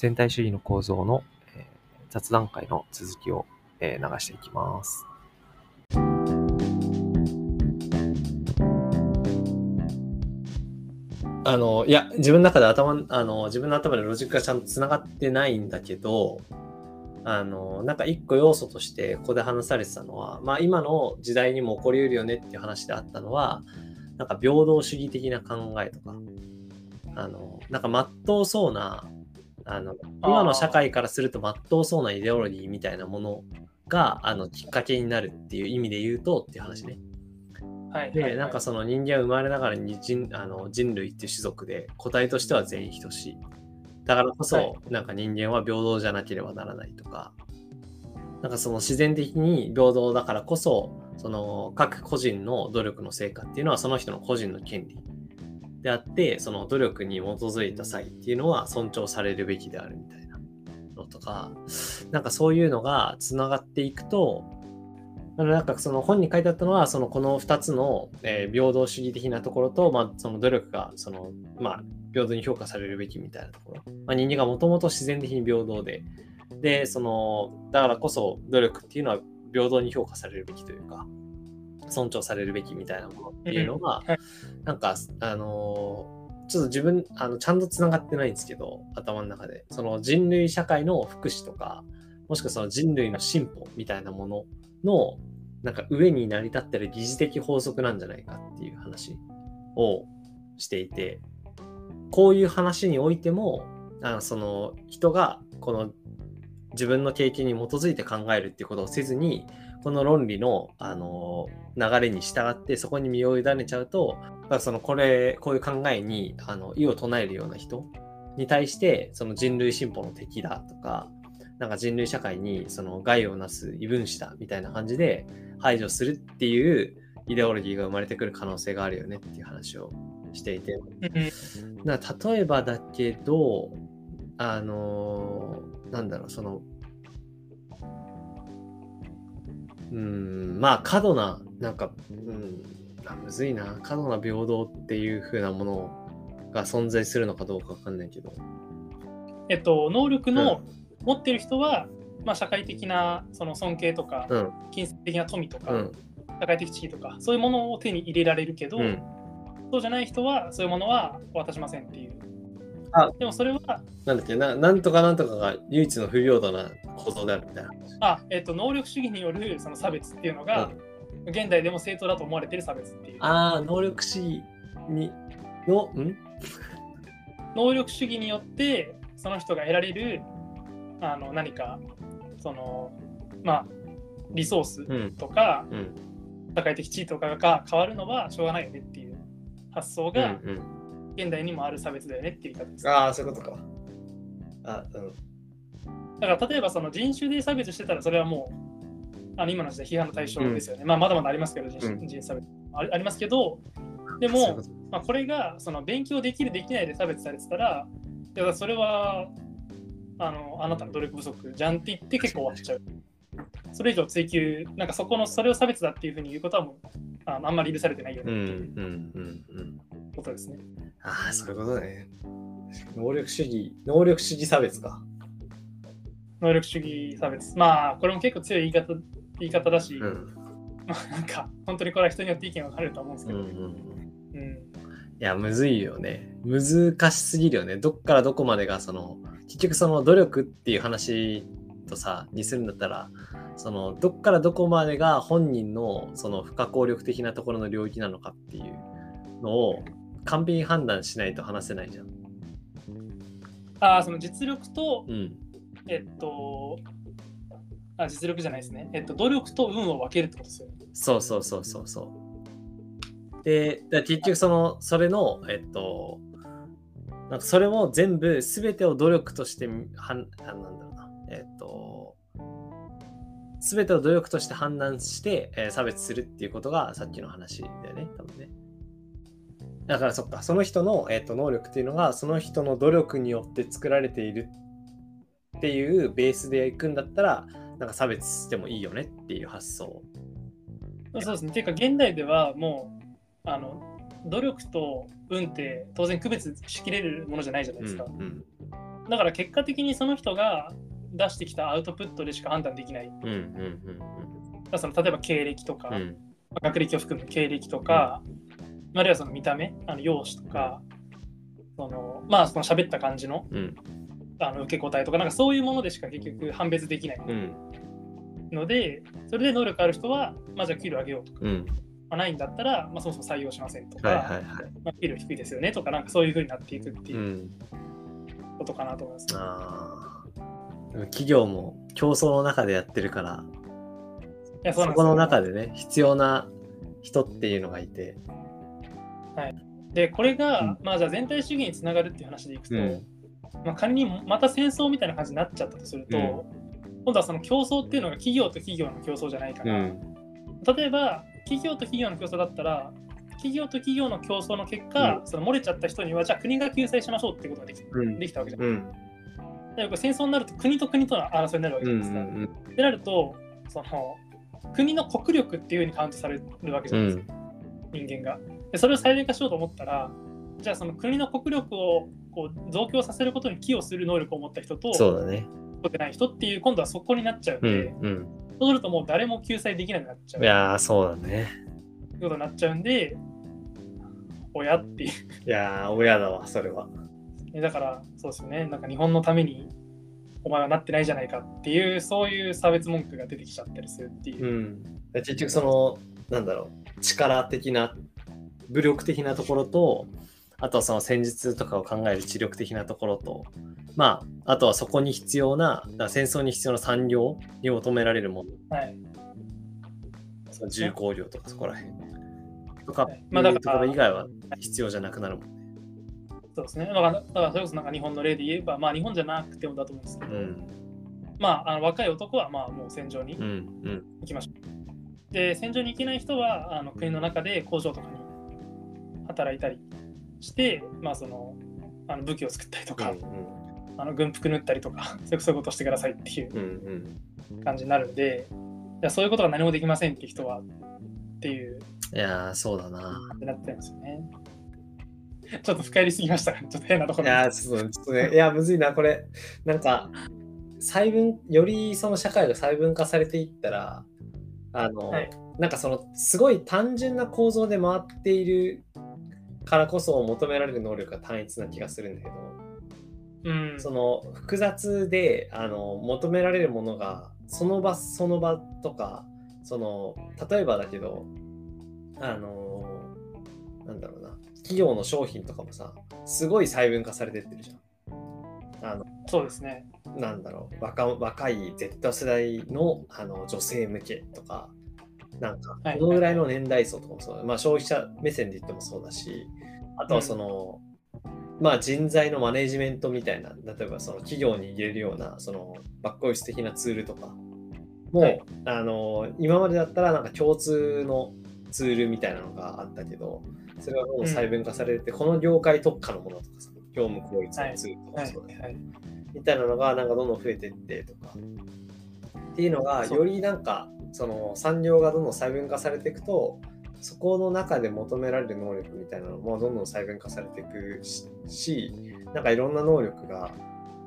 全体主義の構造の、え雑談会の続きを、え流していきます。あの、いや、自分の中で頭、あの、自分の頭でロジックがちゃんと繋がってないんだけど、あの、なんか一個要素としてここで話されてたのは、まあ今の時代にも起こりうるよねっていう話であったのは、なんか平等主義的な考えとか、あの、なんか真っ当そうな、あの、今の社会からすると真っ当そうなイデオロギーみたいなものが、あの、きっかけになるっていう意味で言うとっていう話ね。はい。で、はいなんかその人間は生まれながらに人あの人類っていう種族で個体としては全員等しい。だからこそ、はいなんか人間は平等じゃなければならないとか、なんかその自然的に平等だからこそ、その各個人の努力の成果っていうのはその人の個人の権利であって、その努力に基づいた際っていうのは尊重されるべきであるみたいなのとか、なんかそういうのがつながっていくと、あのなんかその本に書いてあったのは、そのこの2つの、え平等主義的なところと、まあ、その努力がその、まあ、平等に評価されるべきみたいなところ。まあ、人間がもともと自然的に平等で、で、その、だからこそ努力っていうのは平等に評価されるべきというか、尊重されるべきみたいなものっていうのが、うんはいなんか、あのーちょっと自分、あのちゃんとつながってないんですけど、頭の中で。その人類社会の福祉とか、もしくはその人類の進歩みたいなものの、なんか上に成り立ってる疑似的法則なんじゃないかっていう話をしていて、こういう話においても、あのその人がこの自分の経験に基づいて考えるっていうことをせずに、この論理の、あの流れに従ってそこに身を委ねちゃうと、そのこれ、こういう考えにあの異を唱えるような人に対して、その人類進歩の敵だとか、なんか人類社会にその害をなす異分子だみたいな感じで排除するっていうイデオロギーが生まれてくる可能性があるよねっていう話をしていて、例えばだけど、あのーなんだろう、その、うーん、まあ、過度な、なんか、うん、あむずいな、過度な平等っていう風なものが存在するのかどうかわかんないけど。えっと、能力の持ってる人は、まあ、社会的なその尊敬とか、うん、金銭的な富とか、うん、社会的地位とか、そういうものを手に入れられるけど、うん。そうじゃない人は、そういうものは渡しませんっていう。あでもそれは、なんだっけ？な、なんとかなんとかが唯一の不平等な構造であるみたいな。あえっと、能力主義によるその差別っていうのが、現代でも正当だと思われてる差別っていう。ああ、能力主義に、の、ん？能力主義によってその人が得られるあの何かそのまあリソースうん、とか、うん、社会的地位とかが変わるのはしょうがないよねっていう発想うん、がうん。現代にもある差別だよねっていう言い方です。ああ、そういうことか。あ、うん。だから例えばその人種で差別してたらそれはもうあの今の時代批判の対象ですよね。まあまだまだありますけど人種,、うん人種差別ありありますけどでもまあ、これがその勉強できるできないで差別されてたらいやそれはあのあなたの努力不足じゃんって言って結構終わっちゃう。それ以上追求なんかそこのそれを差別だっていうふうに言うことはもうあのあんまり許されてないようん、ねっていううん、うん、うん。ことですね。ああ、そういうことね。能力主義、能力主義差別か。能力主義差別。まあこれも結構強い言い方言い方だし、うん。まあなんか本当にこれは人によって意見分かれると思うんですけうん、うど、ん。うんいや、むずいよね。難しすぎるよね。どっからどこまでが、その、結局その努力っていう話とさ、にするんだったら、その、どっからどこまでが本人の、その、不可抗力的なところの領域なのかっていうのを、完璧に判断しないと話せないじゃん。ああその実力とうん。えっとあ実力じゃないですね。えっと努力と運を分けるってことですよね。そうそうそうそうそう。で、だ結局その、それの、えっと、なんかそれも全部、すべてを努力として、はん、なんだろうな、えっと、すべてを努力として判断して、えー差別するっていうことがさっきの話だよね、多分ね。だからそっか、その人の、えっと能力っていうのが、その人の努力によって作られているっていうベースでいくんだったら、なんか差別してもいいよねっていう発想。そうですね。ていうか現代ではもうあの努力と運って当然区別しきれるものじゃないじゃないですか。うんうんだから結果的にその人が出してきたアウトプットでしか判断できない。うんうんだからその例えば経歴とか、うん。うん学歴を含む経歴とか、あるいはその見た目、あの容姿とか、そのまあその喋った感じのうんあの受け答えとか、なんかそういうものでしか結局判別できないうんので、それで能力ある人は、まあじゃあ給料上げようとか、うんまあ、ないんだったら、まあそもそも採用しませんとか、はいはいはい。まあ、給料低いですよねとか、なんかそういうふうになっていくってういうんことかなと思います。ああ。でも企業も競争の中でやってるから、いやそうなんそこの中でね、必要な人っていうのがいて。で、これが、うんまあじゃあ全体主義につながるっていう話でいくと、うんまあ、仮にまた戦争みたいな感じになっちゃったとすると、うん今度はその競争っていうのが企業と企業の競争じゃないから、うん。例えば企業と企業の競争だったら企業と企業の競争の結果、うその漏れちゃった人にはじゃあ国が救済しましょうっていうことができうんできたわけじゃん。うん。でこれ戦争になると国と国との争いになるわけうんじゃないですか。ってなるとその国の国力っていうふうにカウントされるわけじゃないですか、人間がで。それを細分化しようと思ったらじゃあその国の国力をこう増強させることに寄与する能力を持った人とそうだね。持ってない人っていう今度はそこになっちゃうんうで、ん。うん。そうするともう誰も救済できなくなっちゃういやー、そうだね。ということになっちゃうんで親っていういやー、親だわ、それは。ねだからそうですよねなんか日本のためにお前はなってないじゃないかっていうそういう差別文句が出てきちゃったりするっていうう、ん。結局、その、なんだろう、力的な、武力的なところと、あとはその戦術とかを考える知力的なところと、まあ、あとはそこに必要な、戦争に必要な産業に求められるもの、はいその重工業とかそこら辺とか、はいまあだからところ以外は必要じゃなくなるもんね。そうですねだからだからそれこそなんか日本の例で言えばまあ日本じゃなくてもだと思うんですけど、うん。まああの若い男はまあもう戦場にうん。うん。行きましょう、で戦場に行けない人はあの国の中で工場とかに働いたりしてまあそのあの武器を作ったりとか、あの軍服縫ったりとか そういうことをしてくださいっていううん。うん。感じになるんで、いやそういうことが何もできませんっていう人はっていういやー、そうだな。ってなってるんですよね。ちょっと深入りすぎましたちょっと変なところいやちょっとね、いや、むずいな、これ。なんか、細分、よりその社会が細分化されていったら、あの、はいなんかその、すごい単純な構造で回っているからこそ求められる能力が単一な気がするんだけど、うん、その複雑であの求められるものがその場その場とかその例えばだけどあのなんだろうな企業の商品とかもさすごい細分化されてってるじゃん。あのそうですね。なんだろう若若い Z 世代のあの女性向けとかなんかはいこのぐらいの年代層とかもそうだ、まあ消費者目線で言ってもそうだしあとはその、まあ人材のマネジメントみたいな例えばその企業に入れるようなそのバックオフィス的なツールとかも、はい。あの今までだったらなんか共通のツールみたいなのがあったけどそれがどんどん。細分化されて、この業界特化のものとかさ業務効率のツールとかはいそうだよね。はい、みたいなのがなんかどんどん増えていってとか。っていうのがよりなんかその産業がどんどん細分化されていくとそこの中で求められる能力みたいなのもどんどん細分化されていくししなんかいろんな能力が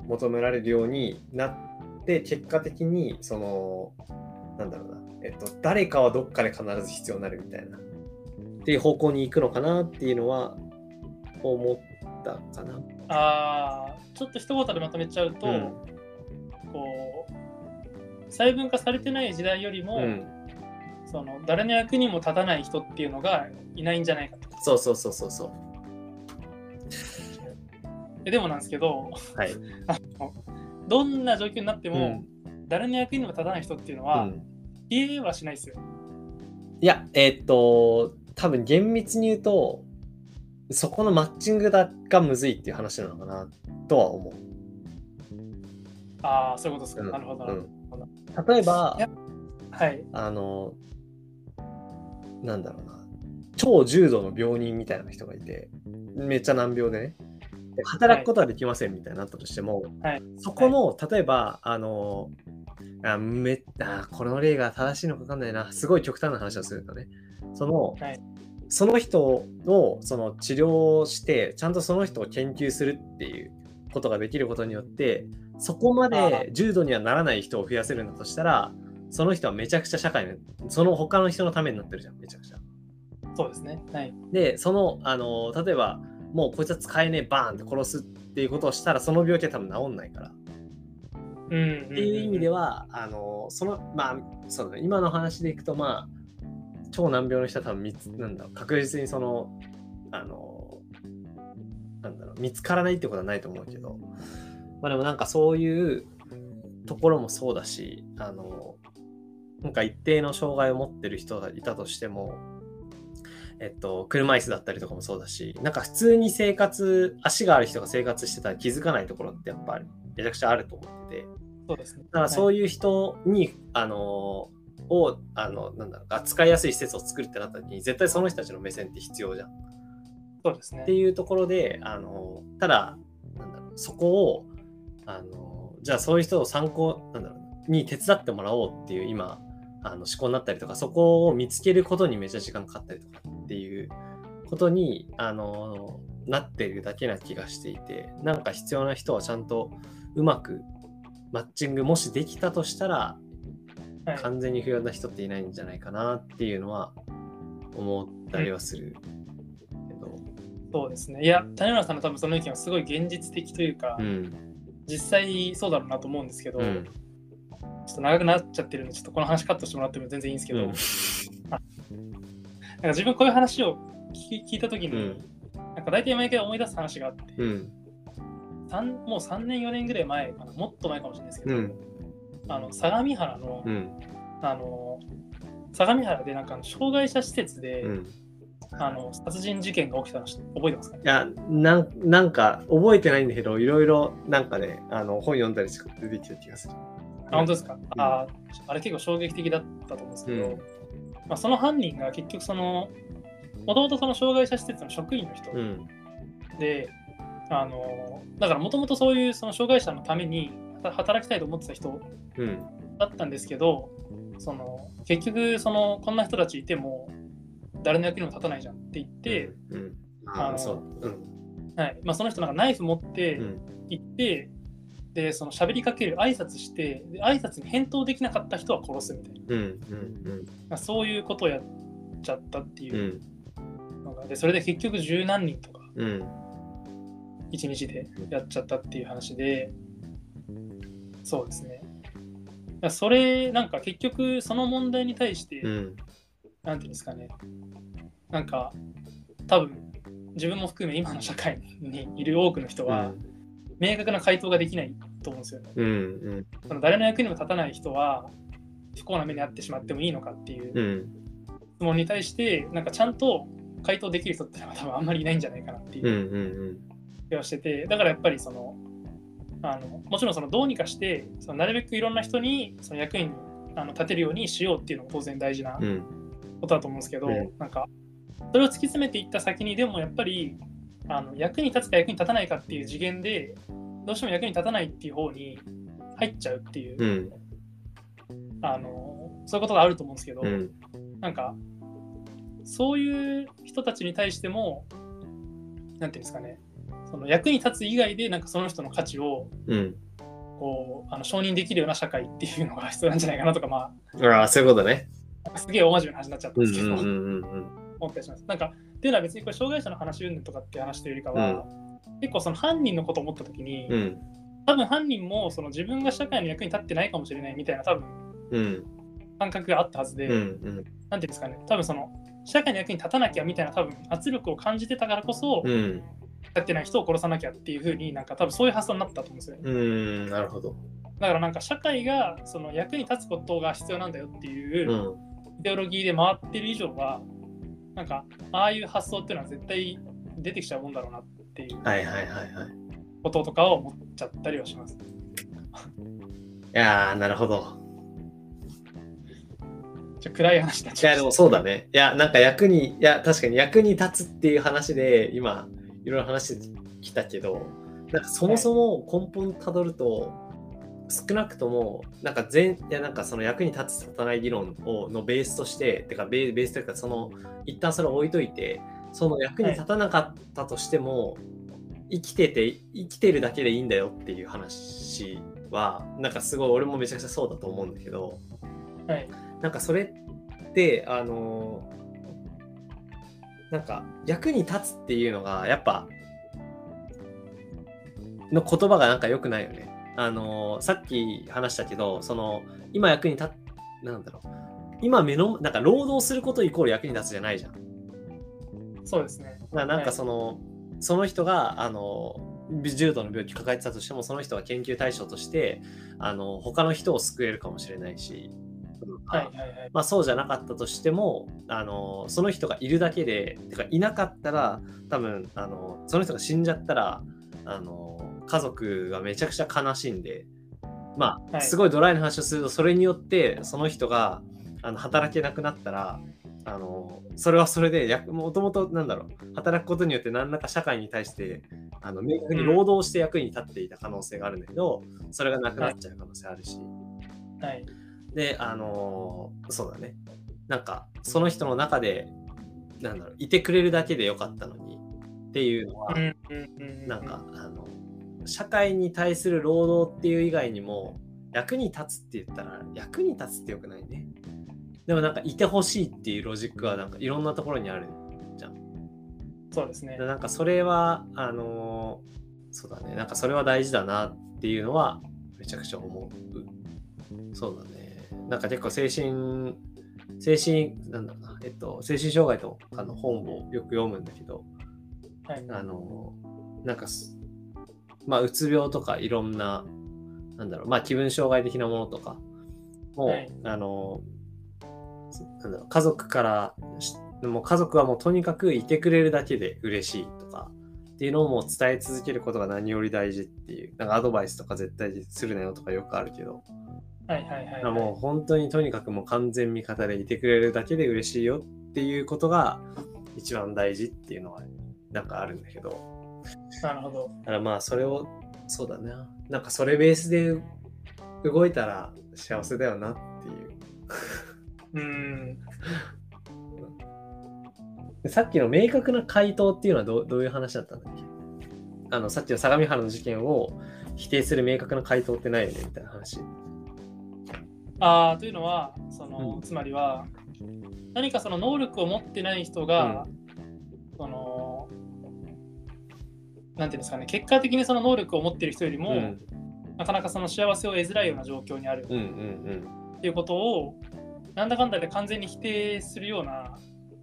求められるようになって結果的にそのなんだろうな、えっと、誰かはどっかで必ず必要になるみたいなっていう方向に行くのかなっていうのは思ったかな。ああ、ちょっと一言でまとめちゃうと、うんこう、細分化されてない時代よりも、うんその誰の役にも立たない人っていうのがいないんじゃないかと。そうそうそうそうそう。ででもなんですけど、はい。あのどんな状況になっても、うん誰の役にも立たない人っていうのは、うん消えはしないですよ。いや、えーっと、多分厳密に言うと、そこのマッチングだがむずいっていう話なのかなとは思う。ああ、そういうことですか。うんなるほど。うん例えばはい。あの、なんだろうな、超重度の病人みたいな人がいて、めっちゃ難病でね、で働くことはできませんみたいになったとしても、はい。そこの、例えば、あの、あめあこの例が正しいのか分かんないな、すごい極端な話をするとね、その、はい。その人をその治療して、ちゃんとその人を研究するっていうことができることによってそこまで重度にはならない人を増やせるんだとしたらその人はめちゃくちゃ社会のその他の人のためになってるじゃんめちゃくちゃ。そうですね。はい。でそのあの例えばもうこいつは使えねえバーンって殺すっていうことをしたらその病気は多分治んないから。うんうんうんっていう意味では、あのそのまあそうだね今の話でいくとまあ超難病の人は多分見つなんだろう確実にそのあのなんだろう見つからないってことはないと思うけどまあでもなんかそういうところもそうだしあのなんか一定の障害を持ってる人がいたとしてもえっと、車椅子だったりとかもそうだし、なんか普通に生活、足がある人が生活してたら気づかないところってやっぱりめちゃくちゃあると思ってて、そうですね。だからそういう人に、あのをあのなんだろう扱いやすい施設を作るってなった時に絶対その人たちの目線って必要じゃん。っそうですねて。いうところであのただなんだろうそこをあのじゃあそういう人を参考なんだろうに手伝ってもらおうっていう今あの思考になったりとかそこを見つけることにめっちゃ時間かかったりとかっていうことにあのなってるだけな気がしていてなんか必要な人はちゃんとうまくマッチングもしできたとしたらはい完全に不要な人っていないんじゃないかなっていうのは思ったりはするけど。そうですね。いや、谷村さんの多分その意見はすごい現実的というか、うん。実際そうだろうなと思うんですけど、うん。ちょっと長くなっちゃってるんで、ちょっとこの話カットしてもらっても全然いいんですけど、うんなんか自分こういう話を聞き聞いたときに、うんなんか大体毎回思い出す話があって、うん。三もう3年、4年ぐらい前かな、もっと前かもしれないですけど、うん。あの相模原の、うん。あの相模原でなんか障害者施設で、うん。あの殺人事件が起きたの覚えてますか？ねいや、なんなんか覚えてないんだけど、いろいろなんかね、あの本読んだりして出てきた気がする。あ本当ですか、ああれ結構衝撃的だったと思うんですけど、うんまあ、その犯人が結局そのもともとその障害者施設の職員の人うん。で、あのだからもともとそういうその障害者のためには働きたいと思ってた人うん。だったんですけどその結局そのこんな人たちいても誰の役にも立たないじゃんって言って、うん。あのあそう。うん。はいまあ、その人なんかナイフ持ってうん。行って、でその喋りかける挨拶してで挨拶に返答できなかった人は殺すみたいな。うん。うん。まあそういうことをやっちゃったってう。いうんのが、でそれで結局十何人とかうん。一日でやっちゃったっていう話でそうですねそれなんか結局その問題に対して、うん。なんていうんですかねなんか多分自分も含め今の社会にいる多くの人は、明確な回答ができないと思うんですよね。うん。うん。その誰の役にも立たない人は不幸な目に遭ってしまってもいいのかっていううん。質問に対してなんかちゃんと回答できる人ってのは多分あんまりいないんじゃないかなっていう。気がしててだからやっぱりそのあのもちろんそのどうにかしてそのなるべくいろんな人にその役員にあの立てるようにしようっていうのも当然大事なうん。ことだと思うんですけど、うんなんかそれを突き詰めていった先にでもやっぱりあの役に立つか役に立たないかっていう次元でどうしても役に立たないっていう方に入っちゃうっていう、うん。あのそういうことがあると思うんですけど、うん。なんかそういう人たちに対してもなんていうんですかねその役に立つ以外でなんかその人の価値をうん。こうあの承認できるような社会っていうのが必要なんじゃないかなとかまああ、そういうことね。あすげえ大真面目な話になっちゃったんうん。ですけど、うん。うん。思ったりします。なんかっていうのは別にこれ障害者の話云々とかっていう話というよりかは、結構その犯人のことを思った時に、うん。多分犯人もその自分が社会の役に立ってないかもしれないみたいな多分うん。感覚があったはずで、うん。うん。なんていうんですかね多分その社会の役に立たなきゃみたいな多分圧力を感じてたからこそ、うん。立ってない人を殺さなきゃっていうふうになんか多分そういう発想になったと思うんですよね。うん。なるほど。だからなんか社会がその役に立つことが必要なんだよっていううイデオロギーで回ってる以上は、なんかああいう発想っていうのは絶対出てきちゃうもんだろうなっていうはいはいはいはい。こととかを思っちゃったりはします。いやー、なるほど。じゃあ暗い話になっいや、でもそうだね。いや、なんか役に、いや、確かに役に立つっていう話で、今、いろいろ話してきたけど、なんかそもそも根本たどると、少なくとも、なんか全、いや、なんかその役に立つ、立たない理論をのベースとして、てかベーベースというか、その、一旦それを置いといて、その役に立たなかったとしても、生きてて生きてるだけでいいんだよっていう話はなんかすごい俺もめちゃくちゃそうだと思うんだけどはい。なんかそれってあのなんか役に立つっていうのがやっぱの言葉がなんか良くないよね。あのさっき話したけどその今役に立っなんだろう今目のなんか労働することイコール役に立つじゃないじゃん。そうですね。だからなんかその、その人があの重度の病気抱えてたとしてもその人が研究対象としてあの他の人を救えるかもしれないし、はいはいはい。まあ、そうじゃなかったとしてもあのその人がいるだけでてかいなかったら多分あのその人が死んじゃったらあの家族がめちゃくちゃ悲しんでまあ、はいすごいドライな話をするとそれによってその人があの働けなくなったらあのそれはそれでもともとなんだろう働くことによって何らか社会に対してあの明確に労働して役に立っていた可能性があるんだけど、それがなくなっちゃう可能性あるし、はい。であのそうだねなんかその人の中でなんだろういてくれるだけでよかったのにっていうのは。なんかあの社会に対する労働っていう以外にも役に立つって言ったら役に立つってよくないね。でもなんかいてほしいっていうロジックはなんかいろんなところにあるじゃん。そうですね。で。なんかそれはあのそうだね。なんかそれは大事だなっていうのはめちゃくちゃ思う。そうだね。なんか結構精神精神なんだろうな。えっと精神障害とかの本をよく読むんだけどはい。あのなんかすまあうつ病とかいろんななんだろうまあ気分障害的なものとかも、はい。あのそなんだろう家族からしもう家族はもうとにかくいてくれるだけで嬉しいとかっていうのをもう伝え続けることが何より大事っていうなんかアドバイスとか絶対するなよとかよくあるけど、はいはいはいはい。もう本当にとにかくもう完全味方でいてくれるだけで嬉しいよっていうことが一番大事っていうのはなんかあるんだけどなるほど。だからまあそれをそうだな。なんかそれベースで動いたら幸せだよなっていう。うん。でさっきの明確な回答っていうのはどうどういう話だったんだっけ？あのさっきの相模原の事件を否定する明確な回答ってないよねみたいな話。ああ、というのは、その、うん。つまりは、何かその能力を持ってない人が、そなんていうんですかね、結果的にその能力を持っている人よりも、うん。なかなかその幸せを得づらいような状況にあるっていうことを、なんだかんだで完全に否定するような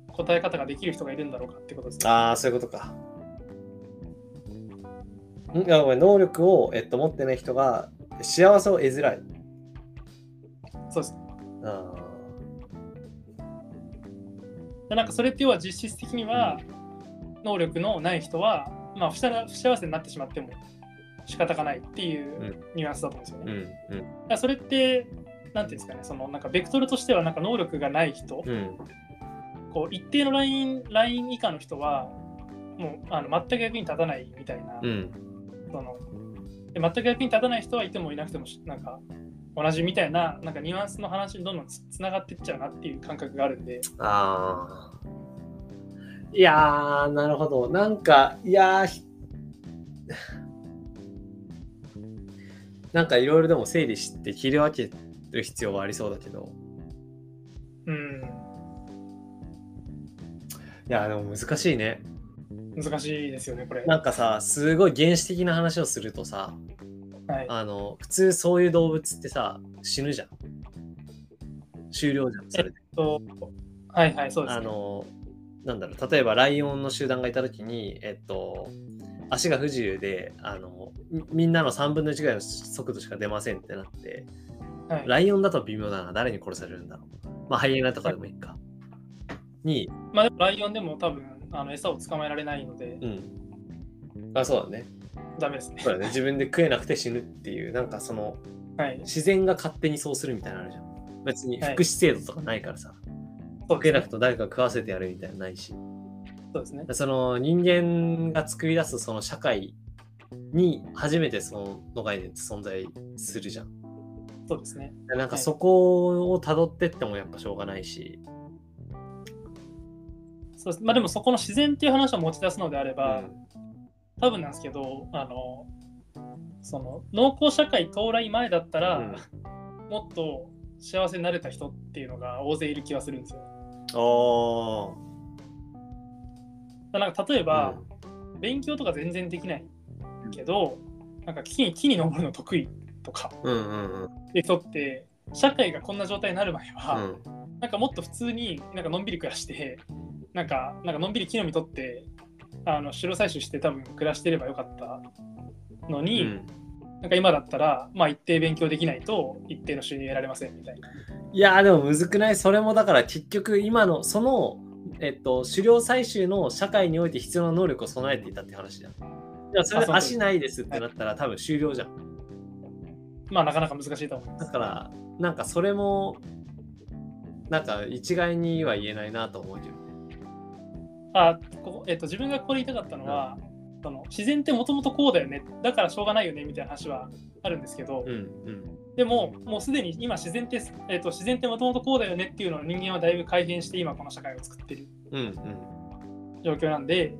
答え方ができる人がいるんだろうかってことですね。ああそういうことか。んあごめん能力を、えっと、持ってない人が幸せを得づらい。そうです。あでなんかそれって要は実質的には、能力のない人は、まあ不幸不幸せになってしまっても仕方がないっていうニュアンスだと思うんですよね。ーうん。だからそれって、なんていうんですかね、そのなんかベクトルとしてはなんか能力がない人、うん。うんこう一定のラインライン以下の人は、もうあの全く役に立たないみたいな、うん。そので全く役に立たない人はいてもいなくてもしなんか同じみたいななんかニュアンスの話にどんどんつつながっていっちゃうなっていう感覚があるんで、ああ。いやー、なるほど。なんか、いやーひ、なんかいろいろでも整理して切り分ける必要はありそうだけど。うん、いやー、でも難しいね。難しいですよね、これ。なんかさ、すごい原始的な話をするとさ、はい、あの、普通そういう動物ってさ、死ぬじゃん。終了じゃん、それで。とはいはい、そうです、ね。あの、なんだろう、例えばライオンの集団がいたときに、えっと、足が不自由で、あの、みみんなの3分の1ぐらいの速度しか出ませんってなって、はい、ライオンだと微妙だな、誰に殺されるんだろう。まあ、ハイエナとかでもいいか。に、まあでもライオンでも多分あの餌を捕まえられないのでうん。あ、そうだね。ダメですね。そうだね。自分で食えなくて死ぬっていう、なんかその、はい、自然が勝手にそうするみたいなのあるじゃん。別にはい福祉制度とかないからさ、そうですね食えなく。ても誰か食わせてやるみたいなのないし。そうですね。その人間が作り出すその社会に初めてその概念って存在するじゃん。そうですね。なんかそこを辿ってってもやっぱしょうがないし。そうですまあでもそこの自然っていう話を持ち出すのであれば、多分なんですけど、あの、その農耕社会到来前だったら、うんもっと幸せになれた人っていうのが大勢いる気がするんですよ。おだからなんか例えば、勉強とか全然できないけど、なんか木に木に登るの得意とかうんうんうん。で人って、社会がこんな状態になる前は、うん。なんかもっと普通になんかのんびり暮らして、なんかなんかのんびり木の実取って、あの白採取して多分暮らしてればよかったのに、うん。なんか今だったら、まあ一定勉強できないと一定の収入得られませんみたいな。いやーでもむずくない？それもだから結局今のその、えっと、狩猟採集の社会において必要な能力を備えていたって話じゃん。じゃあそれ足ないですってなったら多分終了じゃん。まあなかなか難しいと思います。だからなんかそれもなんか一概には言えないなと思うけど。あここえっと、自分がここで言いたかったのは、その自然ってもともとこうだよね、だからしょうがないよねみたいな話はあるんですけど、うんうんでももうすでに今自然って、えっと、自然ってもともとこうだよねっていうのを人間はだいぶ改変して今この社会を作ってるうんうん。状況なんで、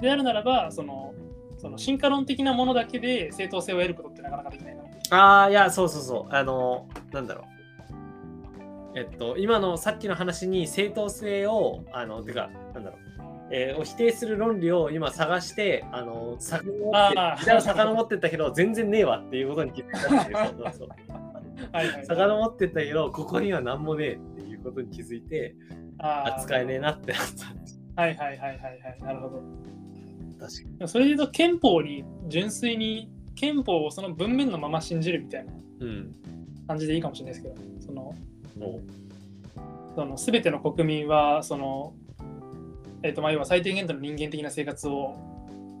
であるならば、そのその進化論的なものだけで正当性を得ることってなかなかできないな。ああいやそうそうそう。あのなんだろう。えっと今のさっきの話に正当性をあのてかなんだろうえーを否定する論理を今探して、あの、遡ってあー時代を遡ってったけど、全然ねえわっていうことに気づいたっていう そうそうそうはいはい、遡ってったけど、ここには何もねえっていうことに気づいて、あー扱えねえなってなった。はいはいはいはいはい。なるほど。確かに。それで言うと憲法に純粋に憲法をその文面のまま信じるみたいなうん。感じでいいかもしれないですけど、そのもその全ての国民はその、えっとまあ、要は最低限度の人間的な生活を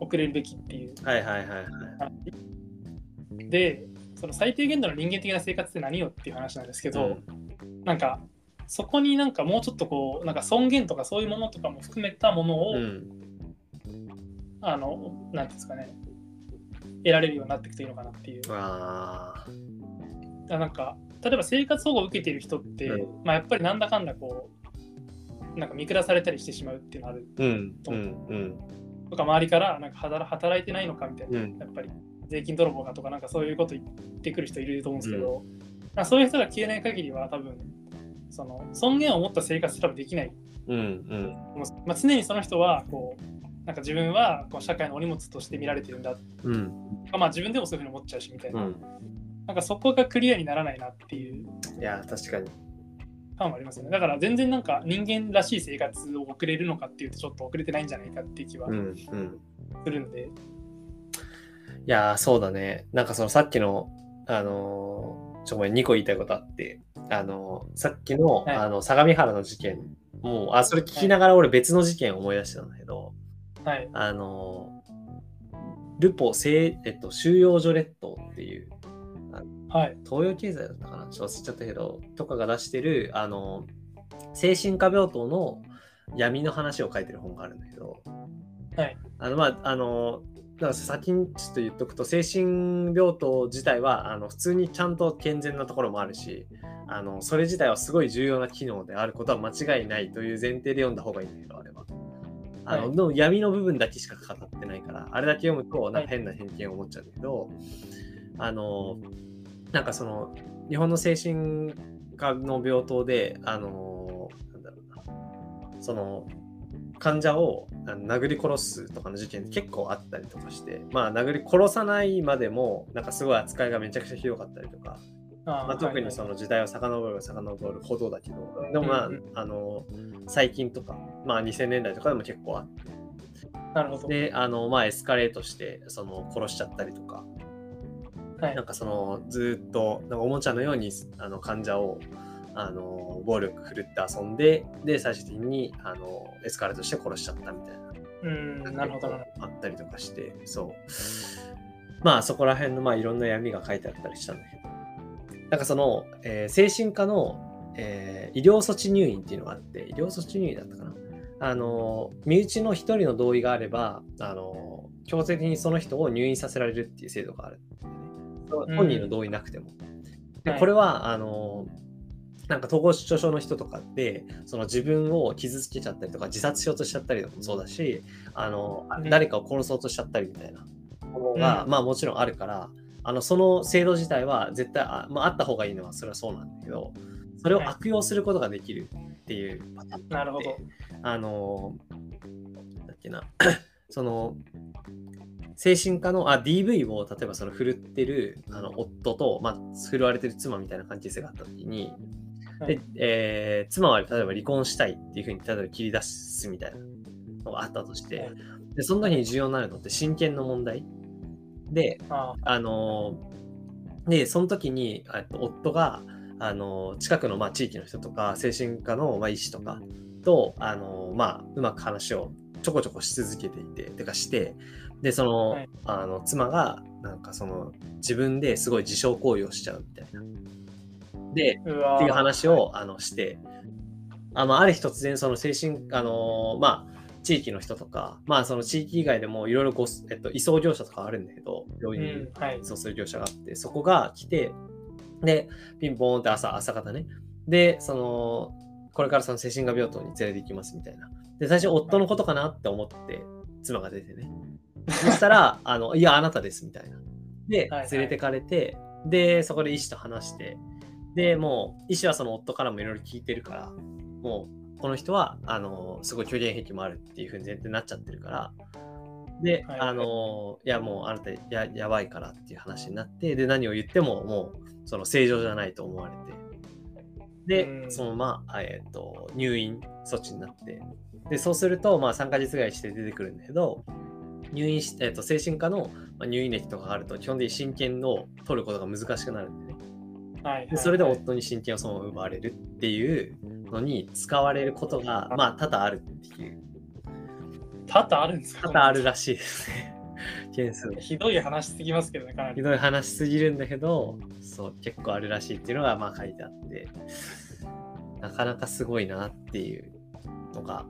送れるべきっていうう。はいはいはいはい。話でその最低限度の人間的な生活って何よっていう話なんですけど、なんかそこになんかもうちょっとこうなんか尊厳とかそういうものとかも含めたものを、うん。あのなんていうんですかね得られるようになっていくといいのかなっていう。あなんか例えば生活保護を受けている人って、うまあ、やっぱりなんだかんだこうなんか見下されたりしてしまうっていうのがあるうん。うん。うん。とか周りからなんか働働いてないのかみたいな、うんやっぱり税金泥棒がとかなんかそういうこと言ってくる人いると思うんですけど、まあそういう人が消えない限りは多分その尊厳を持った生活多分できないうん。うん。まあ、常にその人はこうなんか自分はこう社会のお荷物として見られてるんだうん。まあ自分でもそういうふうに思っちゃうしみたいな、うん。なんかそこがクリアにならないなっていういや、確かに。感はありますよね。だから全然なんか人間らしい生活を送れるのかっていうとちょっと遅れてないんじゃないかっていう気はうん。うん。するんで。いやー、そうだね。なんかそのさっきの、あのーちょ、ごめん、2個言いたいことあって、あのーさっきの、はいあの、相模原の事件、もう、あ、それ聞きながら俺別の事件を思い出してたんだけど、はい。あのールポ、せえっと、収容所列島っていう、はい。東洋経済だったかな？ちょっと忘れちゃったけど、とかが出してる、あの精神科病棟の闇の話を書いてる本があるんだけど、はい。あの、まあ、あの、だから先にちょっと言っとくと、精神病棟自体は、あの、普通にちゃんと健全なところもあるし、あの、それ自体はすごい重要な機能であることは間違いないという前提で読んだ方がいいんだけど、あれは。あの、はいの闇の部分だけしか語ってないから、あれだけ読むと、なんはいか変な偏見を持っちゃうんだけど、あの、なんかその、日本の精神科の病棟で、あの、なんだろうな、その、患者を殴り殺すとかの事件結構あったりとかして、まあ殴り殺さないまでも、なんかすごい扱いがめちゃくちゃひどかったりとか、あまあ、特にその、の時代を遡る遡るほどだけど、でもまあ、うんうん。あの、最近とか、まあ2000年代とかでも結構あって、なるほど。で、あの、まあエスカレートして、その殺しちゃったりとか、はい。なんかそのずーっとなんかおもちゃのようにあの患者をあの暴力振るって遊んでで最終的にあのエスカレートして殺しちゃったみたいな。うん、なるほどあったりとかしてそう。まあそこら辺のまあいろんな闇が書いてあったりしたんだけど。なんかその、えー精神科の、えー医療措置入院っていうのがあって医療措置入院だったかな。あの身内の一人の同意があればあの強制的にその人を入院させられるっていう制度がある本人の同意なくても。ではい。これは、あのなんか統合失調症の人とかってその自分を傷つけちゃったりとか自殺しようとしちゃったりとかもそうだしあの、うん誰かを殺そうとしちゃったりみたいなものが、うんまあもちろんあるからあのその制度自体は絶対あ,、まあ、あった方がいいのはそれはそうなんだけどそれを悪用することができるっていう。パターンなるほど。あのだっけな。その精神科のあ DV を例えばその振るってるあの夫と、まあ、振るわれてる妻みたいな関係性があった時に、はい。でえー妻は例えば離婚したいっていうふうに例えば切り出すみたいなのがあったとして、はい。でその時に重要になるのって親権の問題。でああのでその時にえっと夫があの近くのまあ地域の人とか精神科のまあ医師とかとあの、まあ、うまく話をちょこちょこし続けていててかしてでその,、はいあの妻がなんかその自分ですごい自傷行為をしちゃうみたいな。でっていう話をあのしてあ,、まあ、ある日突然その精神あのまあ地域の人とか、まあその地域以外でもいろいろご、えっと、移送業者とかあるんだけど、病院にうんはい移送する業者があって、そこが来て、で、ピンポーンって朝、朝方ね。で、その、これからその精神科病棟に連れて行きますみたいな。で、最初夫のことかなって思って、妻が出てね。そしたら、あの、いや、あなたですみたいな。ではいはい、連れてかれて、で、そこで医師と話して、で、もう、医師はその夫からもいろいろ聞いてるから、もう、この人は、あの、すごい虚言癖もあるっていうふうに前提になっちゃってるから、で、はいあの、いや、もう、あなたややばいからっていう話になって、で、何を言っても、もう、その正常じゃないと思われて、で、うん。そのまま、えっ、と、入院措置になって、で、そうすると、まあ、3ヶ月ぐらいして出てくるんだけど、入院し、えっ、と、精神科のまあ入院歴とかがあると、基本的に親権を取ることが難しくなるんでね。はいでそれではい夫に親権をそのまま奪われるっていうのに使われることが、まあ、多々あるっていう、多々あるんですか？多々あるらしいですね。件数。ひどい話すぎますけどね、かなり。ひどい話しすぎるんだけど、そう、結構あるらしいっていうのが、まあ書いてあって、なかなかすごいなっていうのが、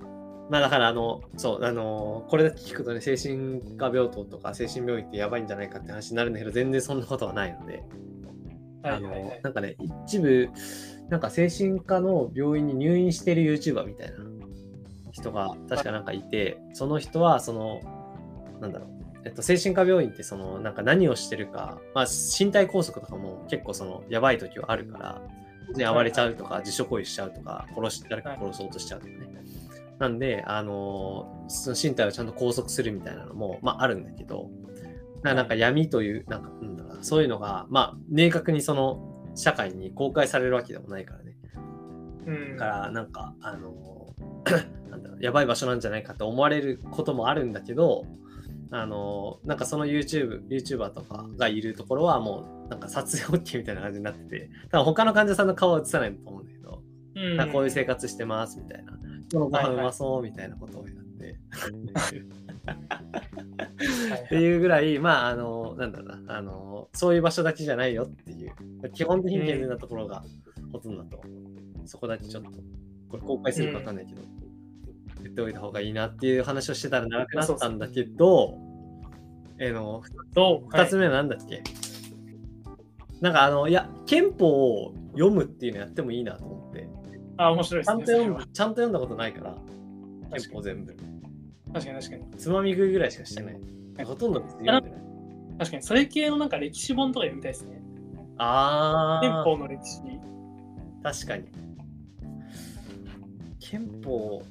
まあだからあの、そう、あの、これだけ聞くとね、精神科病棟とか精神病院ってやばいんじゃないかって話になるんだけど、全然そんなことはないので、あのはいはいはい、なんかね、一部、なんか精神科の病院に入院してる YouTuber みたいな人が確かなんかいて、その人は、その、なんだろう、えっと、精神科病院って、その、なんか何をしてるか、まあ、身体拘束とかも結構、その、やばい時はあるから、ね、暴れちゃうとか、自傷行為しちゃうとか、殺し、誰か殺そうとしちゃうとかね。なんで、あの、その身体をちゃんと拘束するみたいなのも、まあ、あるんだけど、ななんか闇という、なんか、なんだろうなそういうのが、まあ、明確にその、社会に公開されるわけでもないからね。うん。だから、なんか、あの、なんだろう、やばい場所なんじゃないかと思われることもあるんだけど、あの、なんかその YouTube、YouTuber とかがいるところはもう、なんか撮影 OK みたいな感じになってて、多分他の患者さんの顔は映さないと思うんだけど、うん。こういう生活してますみたいな、このご飯うまそうみたいなことをやって、っていうぐらい、まあ、あの、なんだろうな、あの、そういう場所だけじゃないよっていう、基本的に健全なところがほとんどだと。そこだけちょっと、これ公開するかわかんないけど、言っておいた方がいいなっていう話をしてたら長くなったんだけど、えーの、と、二つ目はなんだっけ、なんかあの、いや、憲法を読むっていうのやってもいいなと思って、あ、面白いちゃんですね。それはと読んちゃんと読んだことないから、憲法全部。確かに確かに。つまみ食いぐらいしかしてない。ほとんど別に読んでない。確かに、それ系のなんか歴史本とか読みたいですね。あー。憲法の歴史。確かに。憲法、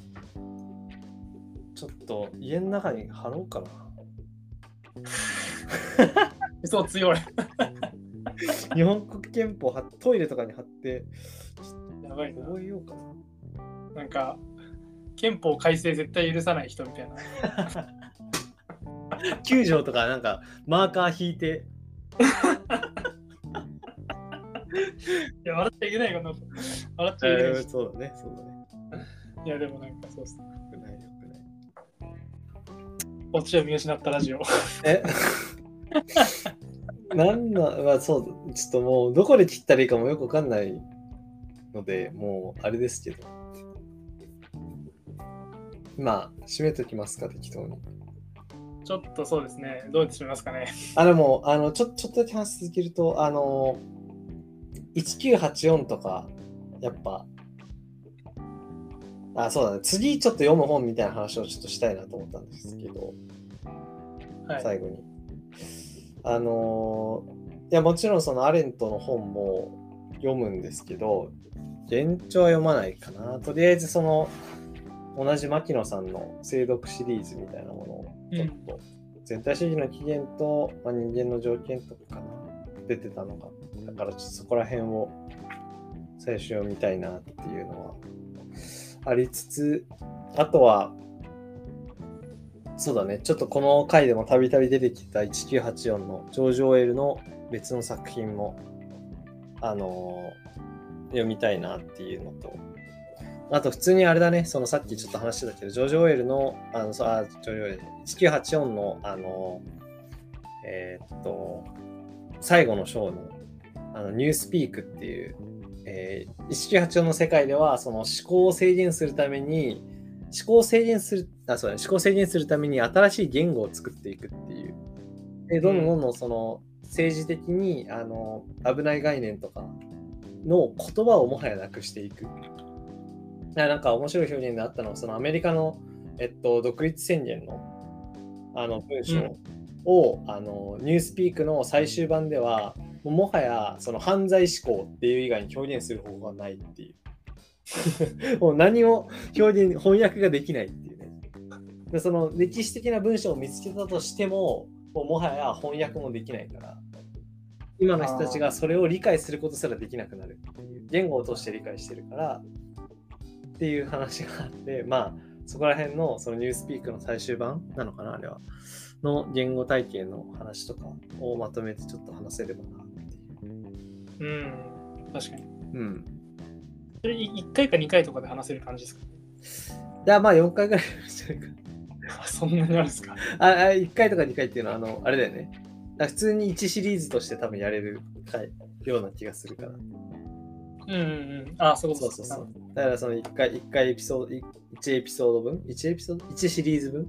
ちょっと家の中に貼ろうかな。そう強い。日本国憲法トイレとかに貼ってやばいな。覚えようかな。なんか、憲法改正絶対許さない人みたいな。9条とかなんかマーカー引いて、いや、笑っちゃいけないかな。笑っちゃいけないし。そうだね、そうだね。いや、でもなんかそうっすね。よくないよくない。オチを見失ったラジオ。え？なんだ、まあそう、ちょっともうどこで切ったらいいかもよくわかんないので、もうあれですけど。まあ、締めときますか、適当に。ちょっとそうですね。どうやってしますかね。あ、でも、あの、ちょちょっとだけ話し続けると、あの、1984とかやっぱ、あ、そうだね。次ちょっと読む本みたいな話をちょっとしたいなと思ったんですけど、はい。最後に。あのーいや、もちろんそのアレントの本も読むんですけど、現状は読まないかな。とりあえずその、同じ牧野さんの精読シリーズみたいなものをちょっと、全体主義の起源と、まあ、人間の条件とかかな、出てたのが、だからちょっとそこら辺を最初読みたいなっていうのはありつつ、あとは、そうだね、ちょっとこの回でもたびたび出てきた1984のジョージ・オエルの別の作品も、あのー読みたいなっていうのと、あと普通にあれだね、そのさっきちょっと話してたけど、ジョージ・オエルの、あの、あ、ジョージ・オエル、1984の、あのーえーっと、最後の章の、あの、ニュースピークっていう、えー、1984の世界では、その思考を制限するために、思考を制限する、あ、そうだね、思考を制限するために新しい言語を作っていくっていう。で、どんどんどんどんその、政治的に、あの、危ない概念とかの言葉をもはやなくしていく。なんか面白い表現であったのは、そのアメリカの、えっと、独立宣言のあの文章を、あのニュースピークの最終版では、もはやその犯罪思考っていう以外に表現する方法がないっていう。もう何も表現、翻訳ができないっていうね。でその歴史的な文章を見つけたとしても、もうもはや翻訳もできないから、今の人たちがそれを理解することすらできなくなるっていう。言語を通して理解してるから、っていう話があって、まあ、そこら辺のそのニュースピークの最終版なのかな、あれは。の言語体系の話とかをまとめてちょっと話せればなっていう。うん。確かに。うん。それ1回か2回とかで話せる感じですか？いや、まあ4回ぐらいしてるかあそんなにあるんですか？ああ、1回とか2回っていうのは、あの、あれだよね。普通に1シリーズとして多分やれる回ような気がするから。うんうんうん。あ、そうそうそうそう。だからその1回、1回エピソード、1エピソード分 ?1 エピソード ?1 シリーズ分？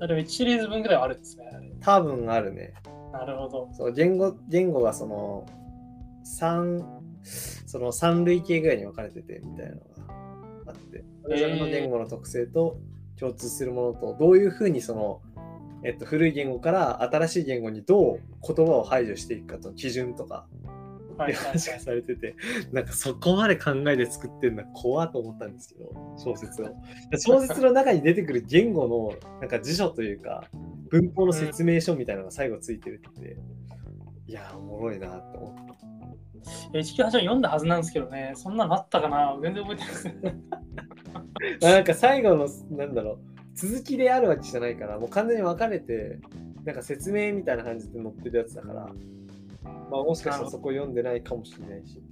あでも1シリーズ分ぐらいはあるんですね。多分あるね。なるほど。そう言語、言語がその、3、その3類型ぐらいに分かれててみたいなのがあって、それぞれの言語の特性と共通するものと、どういうふうにその、えっと、古い言語から新しい言語にどう言葉を排除していくかとの基準とか、はいはい 話がされてて、なんかそこまで考えて作ってるのは怖と思ったんですけど、小説を。小説の中に出てくる言語のなんか辞書というか、文法の説明書みたいなのが最後ついてるって、いやー、おもろいなって思って。1984読んだはずなんですけどね、そんなのあったかな？全然覚えてないです。ま あなんか最後の、なんだろう、続きであるわけじゃないから、もう完全に分かれて、なんか説明みたいな感じで載ってるやつだから、まあもしかしたらそこ読んでないかもしれないし。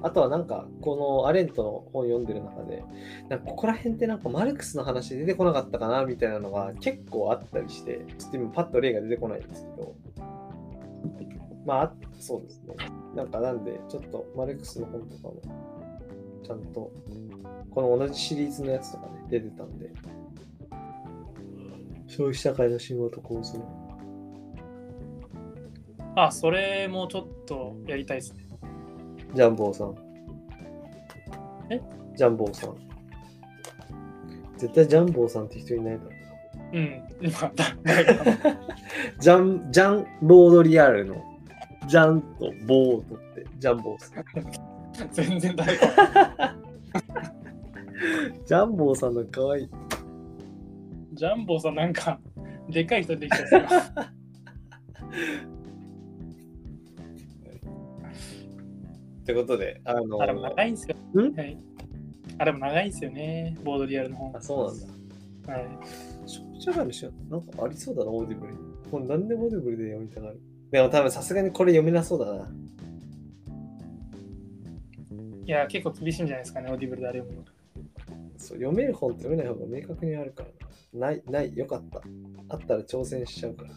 あとはなんか、このアレントの本読んでる中で、なんかここら辺ってなんかマルクスの話出てこなかったかなみたいなのが結構あったりして、ちょっと今パッと例が出てこないんですけど、まああ、そうですね。なんかなんで、ちょっとマルクスの本とかも、ちゃんと、この同じシリーズのやつとかね、出てたんで、消費社会の神話と構造。あ、それもちょっとやりたいですね。ジャンボーさん。え？ジャンボーさん。絶対ジャンボーさんって人いないだろうな。うん。まあ、だ誰かなジャン、ジャンボードリアルの、ジャンとボーを取って、ジャンボーさん。全然誰か。ジャンボーさんの可愛い。ジャンボさんなんか、でかい人できたですよ。ってことで、あのあれも長いんですよ。ん？はい。あれも長いんですよね、ボードリヤールの本。あ、そうなんだ。はい。消費社会の神話、なんかありそうだな、オーディブルに。これ何でもオーディブルで読みたがる。でも多分さすがにこれ読めなそうだな。いや、結構厳しいんじゃないですかね、オーディブルであれ読むの。そう読める本と読めない方が明確にあるからな。ない、ない、よかった。あったら挑戦しちゃうから。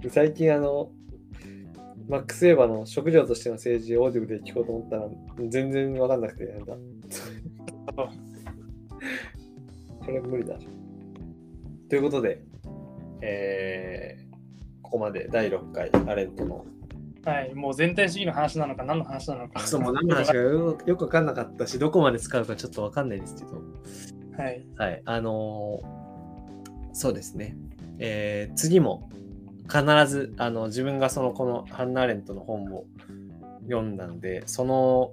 で 最近あの、マックス・ウェーバーの職業としての政治をオーディブルで聞こうと思ったら全然わかんなくてやめた。これ無理だ。ということで、えーここまで第6回アレントのはい、もう全体主義の話なのか何の話なのか。そう、もう何の話かよよくわかんなかったし、どこまで使うかちょっとわかんないですけど。はい。はい。あのーそうですね。えー次も必ず、あの、自分がその、このハンナ・アレントの本を読んだので、その、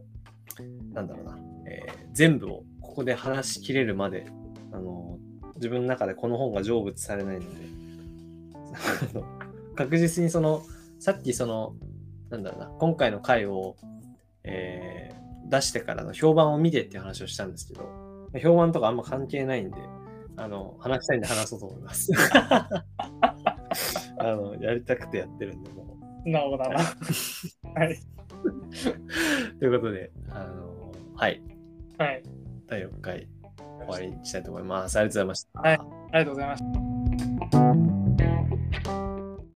なんだろうな、えー全部をここで話しきれるまで、あのー自分の中でこの本が成仏されないので、確実にその、さっきその、なんだろうな、今回の回を、えー出してからの評判を見てっていう話をしたんですけど、評判とかあんま関係ないんで、あの、話したいんで話そうと思います。あの、やりたくてやってるんで、もなるほどな。はい。う。ということで、あの、はい、はい。第6回終わりにしたいと思います。ありがとうございました。はいありがとうございました。